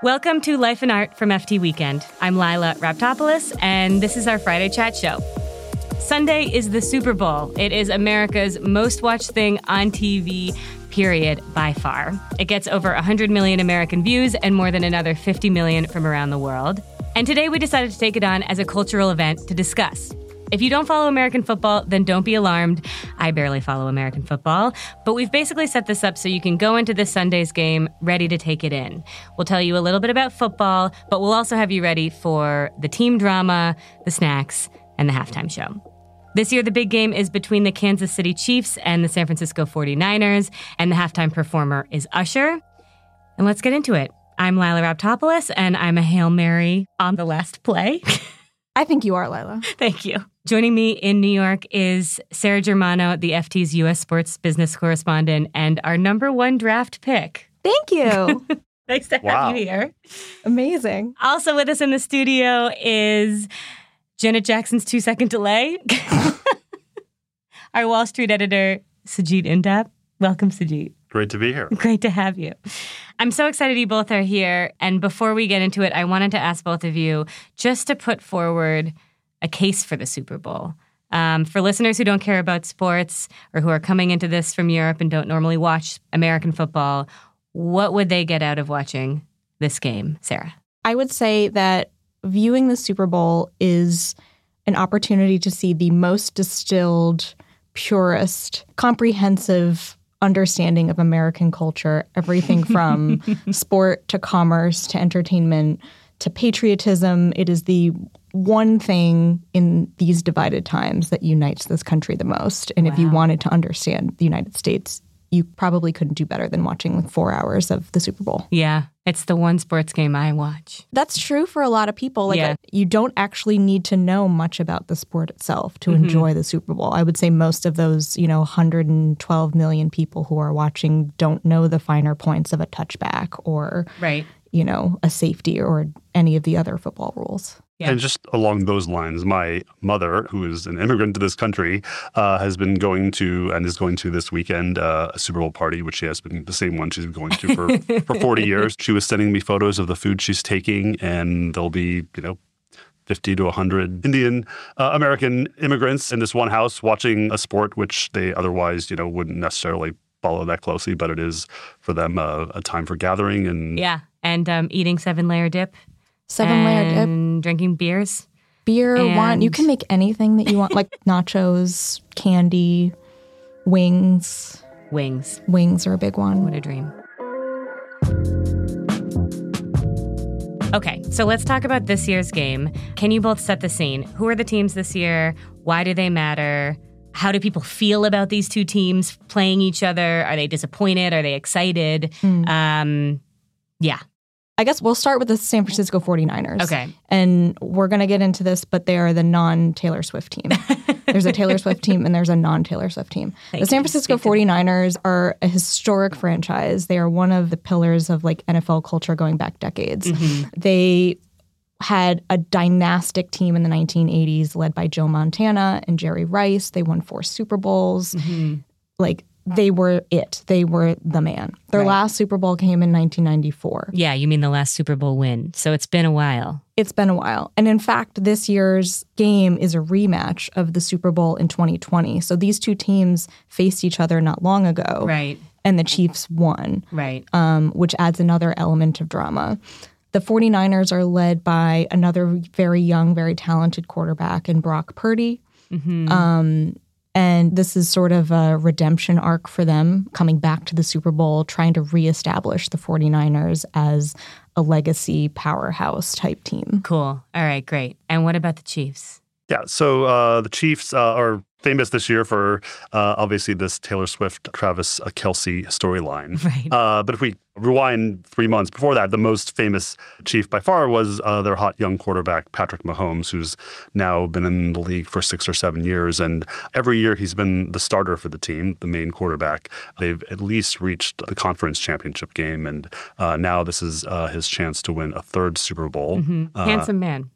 Welcome to Life and Art from FT Weekend. I'm Lilah Raptopoulos, and this is our Friday chat show. Sunday is the Super Bowl. It is America's most watched thing on TV, period, by far. It gets over 100 million American views and more than another 50 million from around the world. And today we decided to take it on as a cultural event to discuss. If you don't follow American football, then don't be alarmed. I barely follow American football, but we've basically set this up so you can go into this Sunday's game ready to take it in. We'll tell you a little bit about football, but we'll also have you ready for the team drama, the snacks, and the halftime show. This year, the big game is between the Kansas City Chiefs and the San Francisco 49ers, and the halftime performer is Usher. And let's get into it. I'm Lilah Raptopoulos, and I'm a Hail Mary on the last play. I think you are, Lilah. Thank you. Joining me in New York is Sara Germano, the FT's U.S. sports business correspondent and our number one draft pick. Thank you. nice to Wow. have you here. Amazing. Also with us in the studio is Janet Jackson's two second delay, our Wall Street editor, Sujeet Indap. Welcome, Sajid. Great to be here. Great to have you. I'm so excited you both are here. And before we get into it, I wanted to ask both of you just to put forward a case for the Super Bowl. Um, for listeners who don't care about sports or who are coming into this from Europe and don't normally watch American football, what would they get out of watching this game, Sara? I would say that viewing the Super Bowl is an opportunity to see the most distilled, purest, comprehensive understanding of American culture, everything from sport to commerce to entertainment to patriotism. It is the one thing in these divided times that unites this country the most. And if you wanted to understand the United States, you probably couldn't do better than watching like four hours of the Super Bowl. Yeah, it's the one sports game I watch. That's true for a lot of people. Like Yeah. you don't actually need to know much about the sport itself to Mm-hmm. enjoy the Super Bowl. I would say most of those, you know, 112 million people who are watching don't know the finer points of a touchback or, Right. you know, a safety or any of the other football rules. Yeah. And just along those lines, my mother, who is an immigrant to this country, uh, has been going to and is going to this weekend uh, a Super Bowl party, which she has been the same one she's been going to for, for 40 years. She was sending me photos of the food she's taking, and there'll be, you know, 50 to 100 Indian uh, American immigrants in this one house watching a sport which they otherwise, you know, wouldn't necessarily follow that closely, but it is for them uh, a time for gathering and Yeah. And um, eating seven layer dip. Seven layer dip, drinking beers. beer, wine. You can make anything that you want, like nachos, candy, wings. Wings. Wings are a big one. What a dream. Okay, so let's talk about this year's game. Can you both set the scene? Who are the teams this year? Why do they matter? How do people feel about these two teams playing each other? Are they disappointed? Are they excited? Um, yeah. I guess we'll start with the San Francisco 49ers. Okay. And we're going to get into this, but they are the non Taylor Swift team. there's a Taylor Swift team and there's a non Taylor Swift team. Thank the San. Francisco Speak to 49ers are a historic franchise. They are one of the pillars of like NFL culture going back decades. Mm-hmm. They had a dynastic team in the 1980s led by Joe Montana and Jerry Rice. They won four Super Bowls. Mm-hmm. Like they were it. They were the man. Their Right. last Super Bowl came in 1994. Yeah, you mean the last Super Bowl win. So it's been a while. It's been a while. And in fact, this year's game is a rematch of the Super Bowl in 2020. So these two teams faced each other not long ago. Right, And the Chiefs won, right. um, which adds another element of drama. The 49ers are led by another very young, very talented quarterback in Brock Purdy. Mm-hmm. Um, and this is sort of a redemption arc for them coming back to the Super Bowl, trying to reestablish the 49ers as a legacy powerhouse type team. Cool. All right, great. And what about the Chiefs? Yeah, so uh, the Chiefs uh, are famous this year for uh, obviously this Taylor Swift, Travis Kelce storyline. Right. Uh, but if we rewind three months before that, the most famous Chief by far was uh, their hot young quarterback, Patrick Mahomes, who's now been in the league for six or seven years. And every year he's been the starter for the team, the main quarterback. They've at least reached the conference championship game. And uh, now this is uh, his chance to win a third Super Bowl. Mhm. Uh, Handsome man.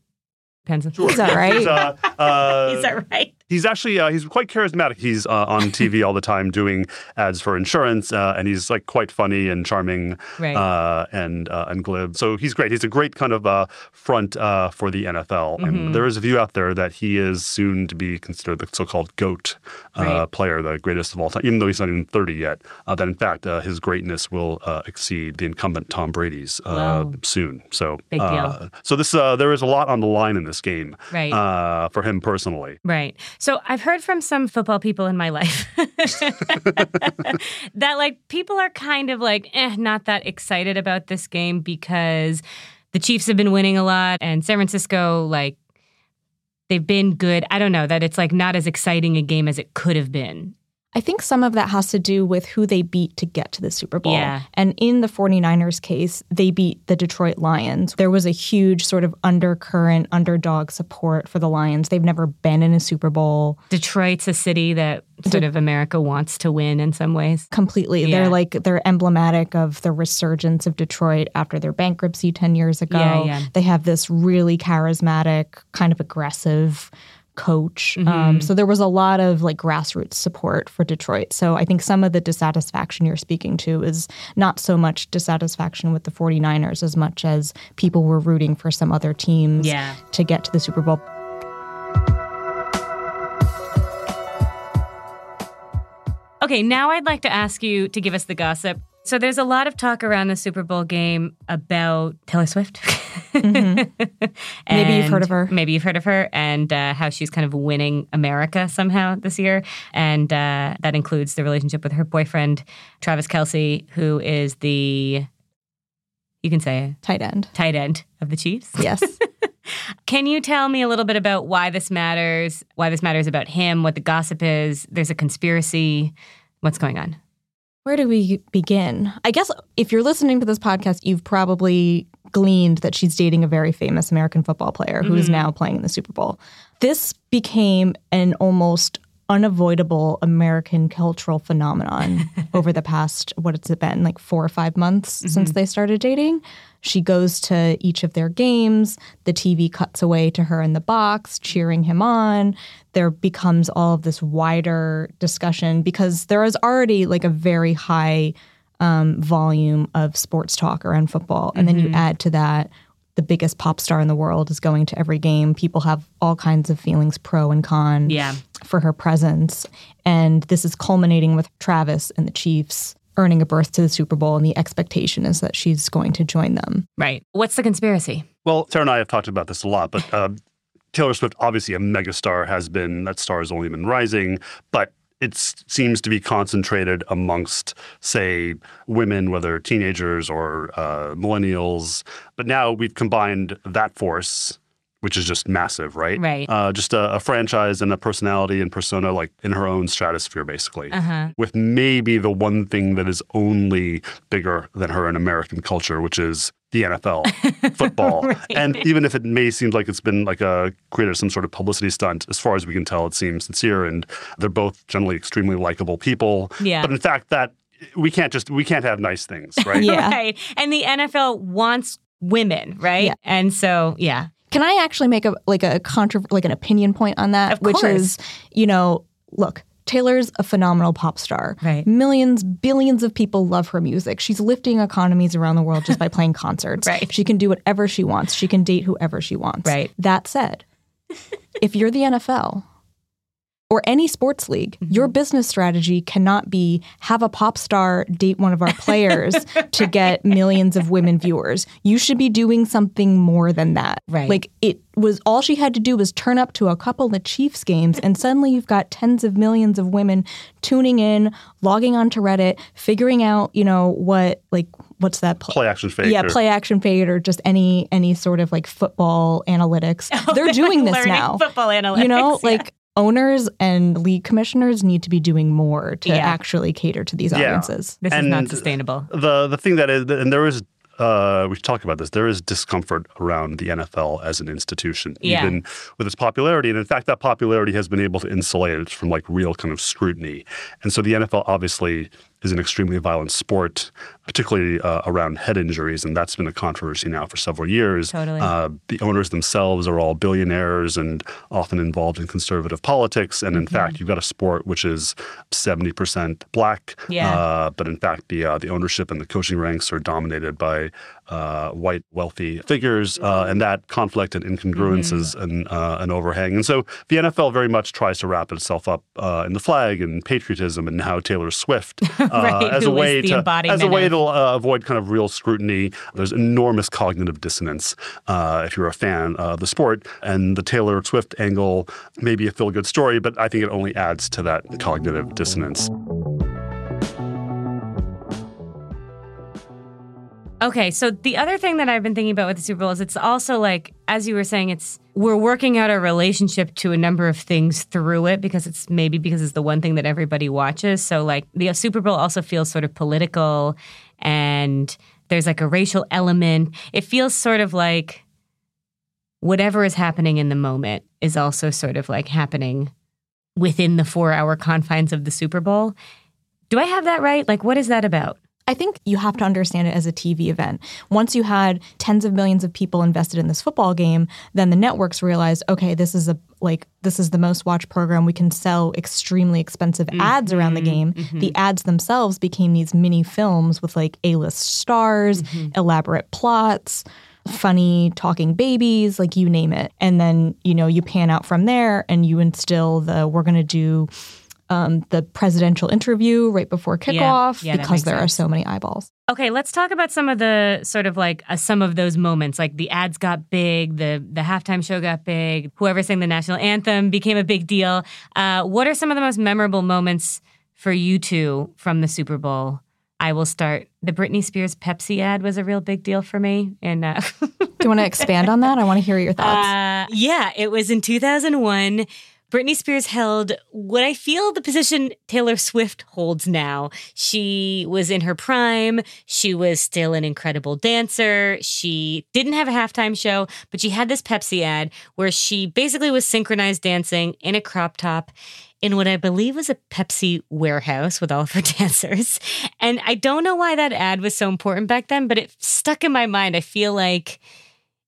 Is that right? He's, uh, uh, Is that right? He's actually uh, he's quite charismatic. He's uh, on TV all the time doing ads for insurance, uh, and he's like quite funny and charming Right. uh, and uh, and glib. So he's great. He's a great kind of uh, front uh, for the NFL. Mhm. And there is a view out there that he is soon to be considered the so-called goat uh, Right. player, the greatest of all time, even though he's not even 30 yet. Uh, that in fact uh, his greatness will uh, exceed the incumbent Tom Brady's uh, Wow. soon. So Big deal. uh, so this uh, there is a lot on the line in this game Right. uh, for him personally. Right. So I've heard from some football people in my life that like people are kind of like eh, not that excited about this game because the Chiefs have been winning a lot and San Francisco like they've been good. I don't know that it's like not as exciting a game as it could have been. I think some of that has to do with who they beat to get to the Super Bowl. Yeah. And in the 49ers case, they beat the Detroit Lions. There was a huge sort of undercurrent, underdog support for the Lions. They've never been in a Super Bowl Detroit's a city that sort of America wants to win in some ways. completely. Yeah. They're like, they're emblematic of the resurgence of Detroit after their bankruptcy 10 years ago. Yeah, yeah. They have this really charismatic, kind of aggressive coach. Mm-hmm. Um, so there was a lot of like grassroots support for Detroit. So I think some of the dissatisfaction you're speaking to is not so much dissatisfaction with the 49ers as much as people were rooting for some other teams Yeah. to get to the Super Bowl. Okay, now I'd like to ask you to give us the gossip. So there's a lot of talk around the Super Bowl game about Taylor Swift. Maybe you've heard of her. Maybe you've heard of her and uh, how she's kind of winning America somehow this year. And uh, that includes the relationship with her boyfriend, Travis Kelce, who is the, you can say, Tight end. tight end of the Chiefs. Yes. Can you tell me a little bit about why this matters, why this matters about him, what the gossip is? There's a conspiracy. What's going on? Where do we begin? I guess if you're listening to this podcast, you've probably gleaned that she's dating a very famous American football player who is mm-hmm. now playing in the Super Bowl. This became an almost unavoidable American cultural phenomenon over the past, what has it been, like four or five months since mm-hmm. they started dating. She goes to each of their games. The TV cuts away to her in the box, cheering him on. There becomes all of this wider discussion because there is already like a very high um, volume of sports talk around football. And then you add to that the biggest pop star in the world is going to every game. People have all kinds of feelings, pro and con Yeah. for her presence. And this is culminating with Travis and the Chiefs earning a berth to the Super Bowl. And the expectation is that she's going to join them. Right. What's the conspiracy? Well, Sara and I have talked about this a lot, but uh, Taylor Swift, obviously a megastar, has been, that star has only been rising, but it seems to be concentrated amongst, say, women, whether teenagers or uh, millennials. But now we've combined that force, which is just massive, right? Right. Uh, just a, a franchise and a personality and persona, like in her own stratosphere, basically. Uh-huh. With maybe the one thing that is only bigger than her in American culture, which is the NFL, football. And even if it may seem like it's been like a created some sort of publicity stunt, as far as we can tell, it seems sincere. And they're both generally extremely likable people. Yeah. But in fact, that we can't just we can't have nice things, right? Yeah. Right. And the NFL wants women, right? Yeah. And so, yeah. Can I actually make a like a contra- like an opinion point on that? Of which course. is, you know, look, Taylor's a phenomenal pop star. Right. Millions, billions of people love her music. She's lifting economies around the world just by playing concerts. Right. She can do whatever she wants. She can date whoever she wants. Right. That said, if you're the NFL or any sports league, Mm-hmm. your business strategy cannot be have a pop star date one of our players to get millions of women viewers. You should be doing something more than that. Right. Like it was all she had to do was turn up to a couple of Chiefs games and suddenly you've got tens of millions of women tuning in, logging onto Reddit, figuring out, you know, what like what's that pl- Play action fade? yeah, or- play action fade or just any any sort of like football analytics. They're doing this now. football analytics. You know, yeah. like owners and league commissioners need to be doing more to Yeah. actually cater to these Yeah. audiences. This is not sustainable. The the thing that is, and there is, uh, we should talk about this. There is discomfort around the NFL as an institution, Yeah. even with its popularity. And in fact, that popularity has been able to insulate it from like real kind of scrutiny. And so the NFL obviously is an extremely violent sport, particularly uh, around head injuries, and that's been a controversy now for several years. Totally. Uh, the owners themselves are all billionaires and often involved in conservative politics. And in Mm-hmm. fact, you've got a sport which is 70% black. Yeah. Uh, but in fact, the uh, the ownership and the coaching ranks are dominated by uh, white wealthy figures, uh, and that conflict and incongruence is an, uh, an overhang. And so the NFL very much tries to wrap itself up uh, in the flag and patriotism, and now Taylor Swift uh, Right, as who a way to as a way to uh, avoid kind of real scrutiny. There's enormous cognitive dissonance uh, if you're a fan of the sport, and the Taylor Swift angle may be a feel good story, but I think it only adds to that cognitive dissonance. Okay, so the other thing that I've been thinking about with the Super Bowl is it's also like, as you were saying, it's we're working out our relationship to a number of things through it because it's maybe because it's the one thing that everybody watches. So like the Super Bowl also feels sort of political and there's like a racial element. It feels sort of like whatever is happening in the moment is also sort of like happening within the four hour confines of the Super Bowl. Do I have that right? Like, what is that about? I think you have to understand it as a TV event. Once you had tens of millions of people invested in this football game, then the networks realized, okay, this is a like this is the most watched program. We can sell extremely expensive ads around the mm-hmm. game. Mm-hmm. The ads themselves became these mini films with like A-list stars, mm-hmm. elaborate plots, funny talking babies, like you name it. And then, you know, you pan out from there and you instill the we're going to do um, the presidential interview right before kickoff Yeah, that because there sense. are so many eyeballs. Okay, let's talk about some of the sort of like uh, some of those moments. Like the ads got big, the the halftime show got big, whoever sang the national anthem became a big deal. Uh, what are some of the most memorable moments for you two from the Super Bowl? I will start. The Britney Spears Pepsi ad was a real big deal for me, and uh, Do you want to expand on that? I want to hear your thoughts. Uh, yeah, it was in 2001. Britney Spears held what I feel the position Taylor Swift holds now. She was in her prime. She was still an incredible dancer. She didn't have a halftime show, but she had this Pepsi ad where she basically was synchronized dancing in a crop top in what I believe was a Pepsi warehouse with all of her dancers. And I don't know why that ad was so important back then, but it stuck in my mind. I feel like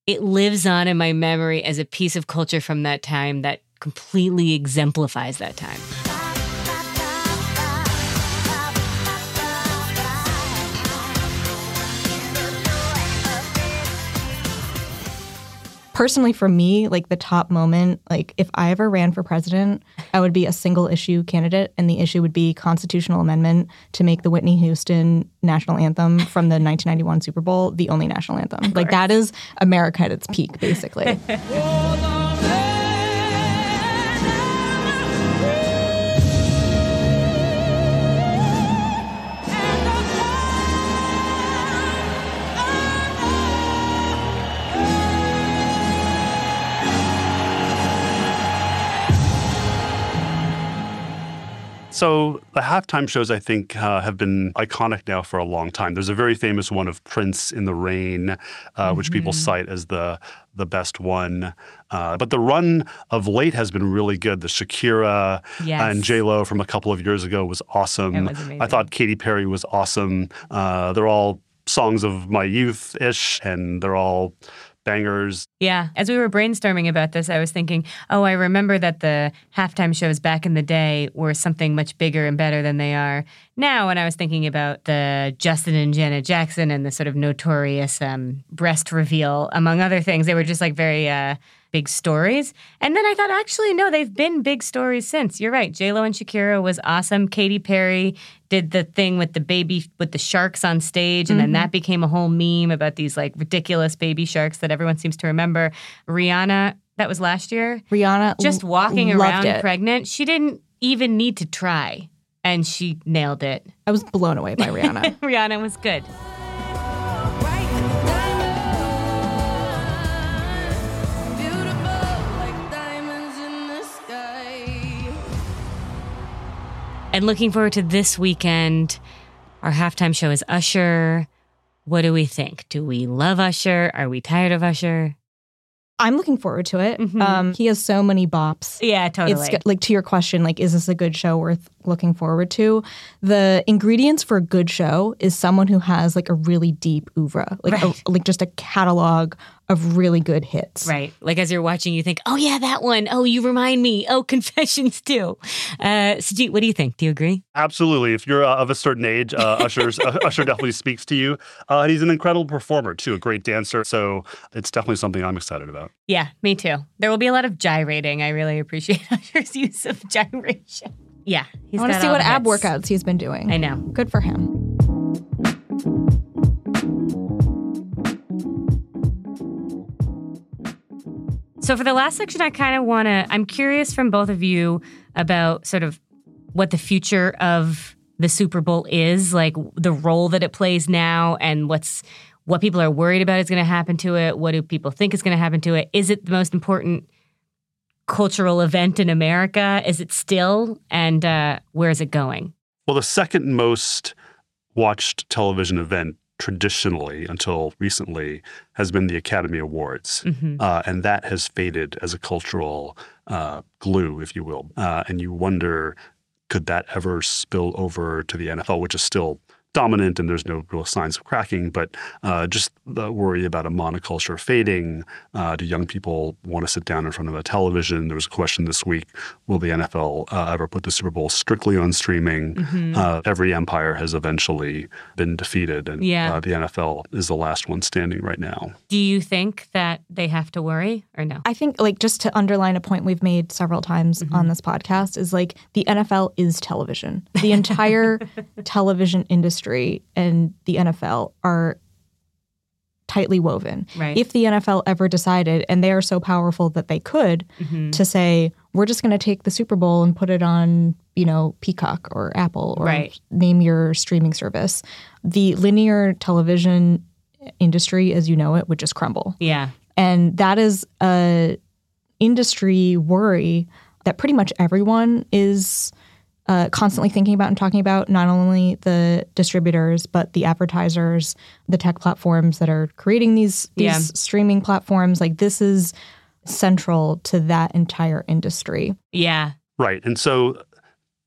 it lives on in my memory as a piece of culture from that time that completely exemplifies that time. Personally, for me, like the top moment, like if I ever ran for president, I would be a single issue candidate, and the issue would be constitutional amendment to make the Whitney Houston national anthem from the 1991 Super Bowl the only national anthem. Like that is America at its peak, basically. So the halftime shows, I think, uh, have been iconic now for a long time. There's a very famous one of Prince in the Rain, uh, which people Mm-hmm. cite as the the best one. Uh, but the run of late has been really good. The Shakira Yes. and J Lo from a couple of years ago was awesome. Was I thought Katy Perry was awesome. Uh, they're all songs of my youth ish, and they're all bangers. Yeah. As we were brainstorming about this, I was thinking, oh, I remember that the halftime shows back in the day were something much bigger and better than they are now. And I was thinking about the Justin and Janet Jackson and the sort of notorious um, breast reveal, among other things. They were just like very uh, big stories. And then I thought, actually, no, they've been big stories since. You're right. J-Lo and Shakira was awesome. Katy Perry did the thing with the baby, with the sharks on stage. And then mm-hmm. that became a whole meme about these like ridiculous baby sharks that everyone seems to remember. Rihanna, that was last year, Rihanna just walking loved around it. pregnant. She didn't even need to try. And she nailed it. I was blown away by Rihanna. Rihanna was good. And looking forward to this weekend. Our halftime show is Usher. What do we think? Do we love Usher? Are we tired of Usher? I'm looking forward to it. Mhm. Um, he has so many bops. Yeah, totally. It's like to your question, like, is this a good show worth looking forward to? The ingredients for a good show is someone who has like a really deep oeuvre, like Right. a, like just a catalog of really good hits. Right. Like as you're watching, you think, oh, yeah, that one. Oh, you remind me. Oh, Confessions too. Uh, Sujeet, what do you think? Do you agree? Absolutely. If you're uh, of a certain age, uh, Usher's, uh, Usher definitely speaks to you. Uh, and he's an incredible performer, too, a great dancer. So it's definitely something I'm excited about. Yeah, me too. There will be a lot of gyrating. I really appreciate Usher's use of gyration. Yeah. He's I want to see what the ab hits. workouts he's been doing. I know. Good for him. So for the last section, I kind of want to, I'm curious from both of you about sort of what the future of the Super Bowl is, like the role that it plays now and what's, what people are worried about is going to happen to it. What do people think is going to happen to it? Is it the most important cultural event in America? Is it still? And uh, where is it going? Well, the second most watched television event traditionally until recently has been the Academy Awards. Mhm. Uh, and that has faded as a cultural uh, glue, if you will. Uh, and you wonder, could that ever spill over to the NFL, which is still dominant and there's no real signs of cracking, but uh, just the worry about a monoculture fading. Uh, do young people want to sit down in front of a television? There was a question this week will the NFL uh, ever put the Super Bowl strictly on streaming? Mm-hmm. Uh, every empire has eventually been defeated, and Yeah. uh, the NFL is the last one standing right now. Do you think that they have to worry or no? I think, like, just to underline a point we've made several times on this podcast, is like the NFL is television. The entire television industry and the NFL are tightly woven. Right. If the NFL ever decided, and they are so powerful that they could, Mhm. to say, we're just going to take the Super Bowl and put it on, you know, Peacock or Apple or Right. name your streaming service, the linear television industry as you know it would just crumble Yeah. and that is a industry worry that pretty much everyone is uh, constantly thinking about and talking about not only the distributors but the advertisers the tech platforms that are creating these these Yeah. streaming platforms like this is central to that entire industry Yeah. Right. And so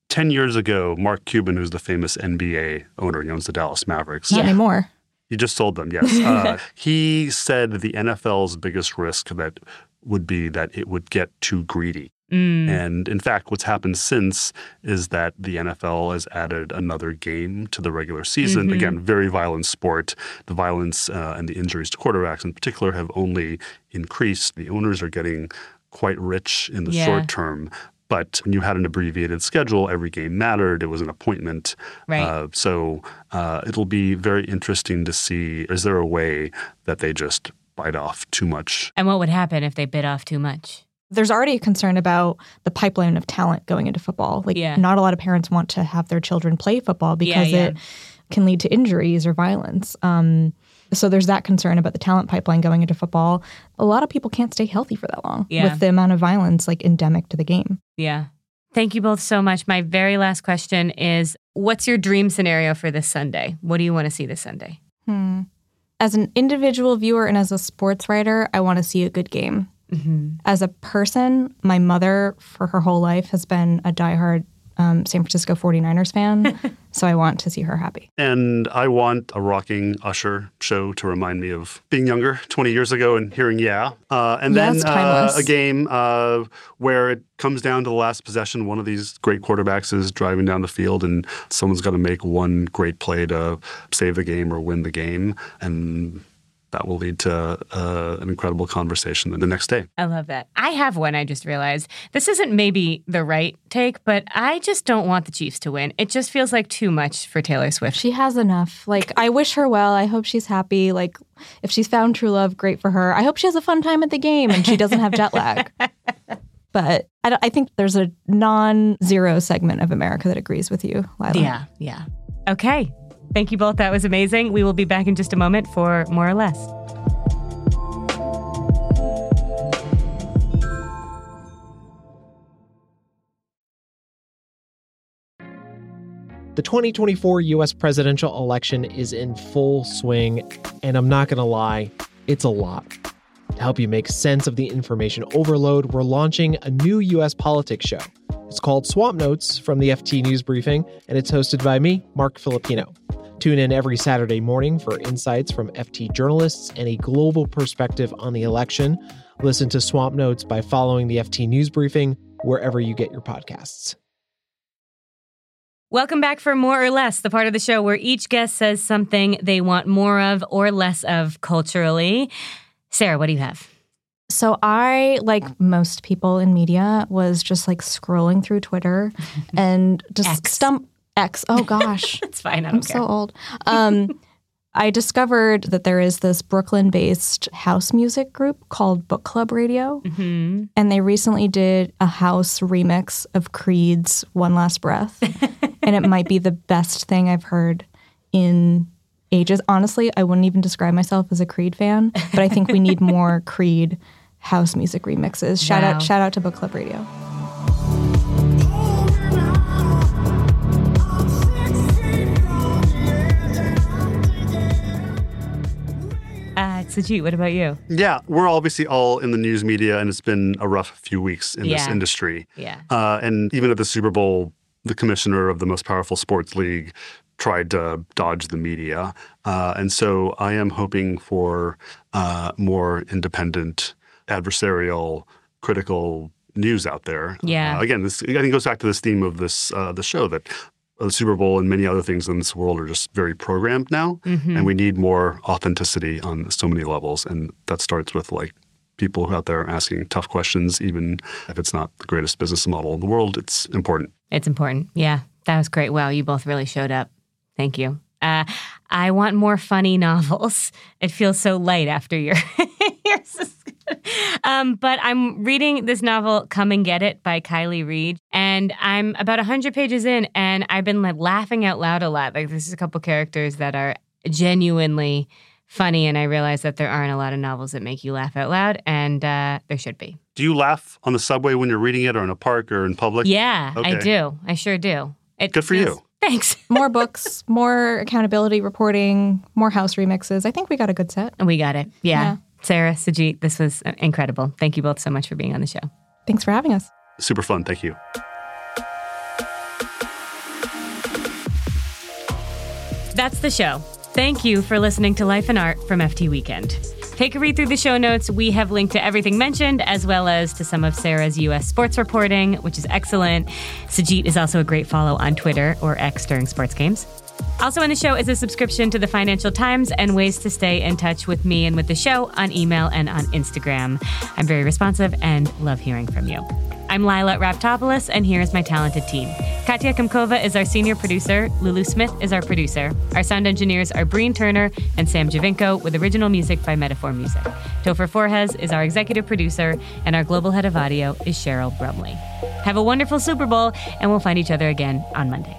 10 years ago, Mark Cuban, who's the famous NBA owner, he owns the Dallas Mavericks. not anymore You just sold them, yes. Uh, he said the NFL's biggest risk that would be that it would get too greedy. Mm. And in fact, what's happened since is that the NFL has added another game to the regular season. Mhm. Again, very violent sport. The violence uh, and the injuries to quarterbacks in particular have only increased. The owners are getting quite rich in the Yeah. short term. But when you had an abbreviated schedule, every game mattered. It was an appointment. Right. Uh, so uh, it'll be very interesting to see is there a way that they just bite off too much and what would happen if they bit off too much? There's already a concern about the pipeline of talent going into football. Like, Yeah. not a lot of parents want to have their children play football because yeah. it can lead to injuries or violence. Um, so there's that concern about the talent pipeline going into football. A lot of people can't stay healthy for that long Yeah. with the amount of violence like endemic to the game. Yeah. Thank you both so much. My very last question is what's your dream scenario for this Sunday? What do you want to see this Sunday? Hmm. As an individual viewer and as a sports writer, I want to see a good game. Mm-hmm. As a person, my mother for her whole life has been a diehard um, San Francisco 49ers fan. so I want to see her happy. And I want a rocking Usher show to remind me of being younger 20 years ago and hearing Yeah. Uh, and Yeah, then uh, a game uh, where it comes down to the last possession. One of these great quarterbacks is driving down the field and someone's got to make one great play to save the game or win the game. And that will lead to uh, an incredible conversation the next day. I love that. I have one, I just realized. This isn't maybe the right take, but I just don't want the Chiefs to win. It just feels like too much for Taylor Swift. She has enough. Like, I wish her well. I hope she's happy. Like, if she's found true love, great for her. I hope she has a fun time at the game and she doesn't have jet lag. But I, don't- I think there's a non zero segment of America that agrees with you, Lilah. Yeah, yeah. Okay. Thank you both. That was amazing. We will be back in just a moment for more or less. The 2024 US presidential election is in full swing, and I'm not going to lie, it's a lot. To help you make sense of the information overload, we're launching a new US politics show. It's called Swamp Notes from the FT News Briefing, and it's hosted by me, Marc Filippino. Tune in every Saturday morning for insights from FT journalists and a global perspective on the election. Listen to Swamp Notes by following the FT News Briefing wherever you get your podcasts. Welcome back for More or Less, the part of the show where each guest says something they want more of or less of culturally. Sara, what do you have? So I, like most people in media, was just like scrolling through Twitter and just X. stump X. Oh gosh. It's fine. I care. so old. Um, I discovered that there is this Brooklyn based house music group called Book Club Radio. hmm And they recently did a house remix of Creed's One Last Breath. and it might be the best thing I've heard in ages. Honestly, I wouldn't even describe myself as a Creed fan, but I think we need more Creed house music remixes. Shout Wow. out shout out to Book Club Radio. Sujeet, what about you? Yeah, we're obviously all in the news media, and it's been a rough few weeks in this industry. Yeah. Uh, and even at the Super Bowl, the commissioner of the most powerful sports league tried to dodge the media. Uh, and so I am hoping for uh, more independent, adversarial, critical news out there. Yeah. Uh, again, this I think goes back to this theme of this uh, the show that the Super Bowl and many other things in this world are just very programmed now, Mm-hmm. and we need more authenticity on so many levels. And that starts with like people out there asking tough questions, even if it's not the greatest business model in the world. It's important. It's important. Yeah, that was great. Wow, you both really showed up. Thank you. Uh, I want more funny novels. It feels so light after your. yours is good. um, but I'm reading this novel, Come and Get It by Kiley Reid, and I'm about 100 pages in, and I've been like laughing out loud a lot. Like, there's a couple characters that are genuinely funny, and I realize that there aren't a lot of novels that make you laugh out loud, and uh, there should be. Do you laugh on the subway when you're reading it, or in a park, or in public? Yeah, I do. I sure do. It Good for feels- you. Thanks. More books, more accountability reporting, more house remixes. I think we got a good set. We got it. Yeah. Yeah. Sara, Sujeet, this was uh, incredible. Thank you both so much for being on the show. Thanks for having us. Super fun. Thank you. That's the show. Thank you for listening to Life and Art from FT Weekend. Take a read through the show notes. We have linked to everything mentioned, as well as to some of Sara's U.S. sports reporting, which is excellent. Sujeet is also a great follow on Twitter or X during sports games. Also in the show is a subscription to the Financial Times and ways to stay in touch with me and with the show on email and on Instagram. I'm very responsive and love hearing from you. I'm Lilah Raptopoulos, and here's my talented team. Katya Kamkova is our senior producer. Lulu Smith is our producer. Our sound engineers are Breen Turner and Sam Giovinco, with original music by Metaphor Music. Topher Forhecz is our executive producer, and our global head of audio is Cheryl Brumley. Have a wonderful Super Bowl, and we'll find each other again on Monday.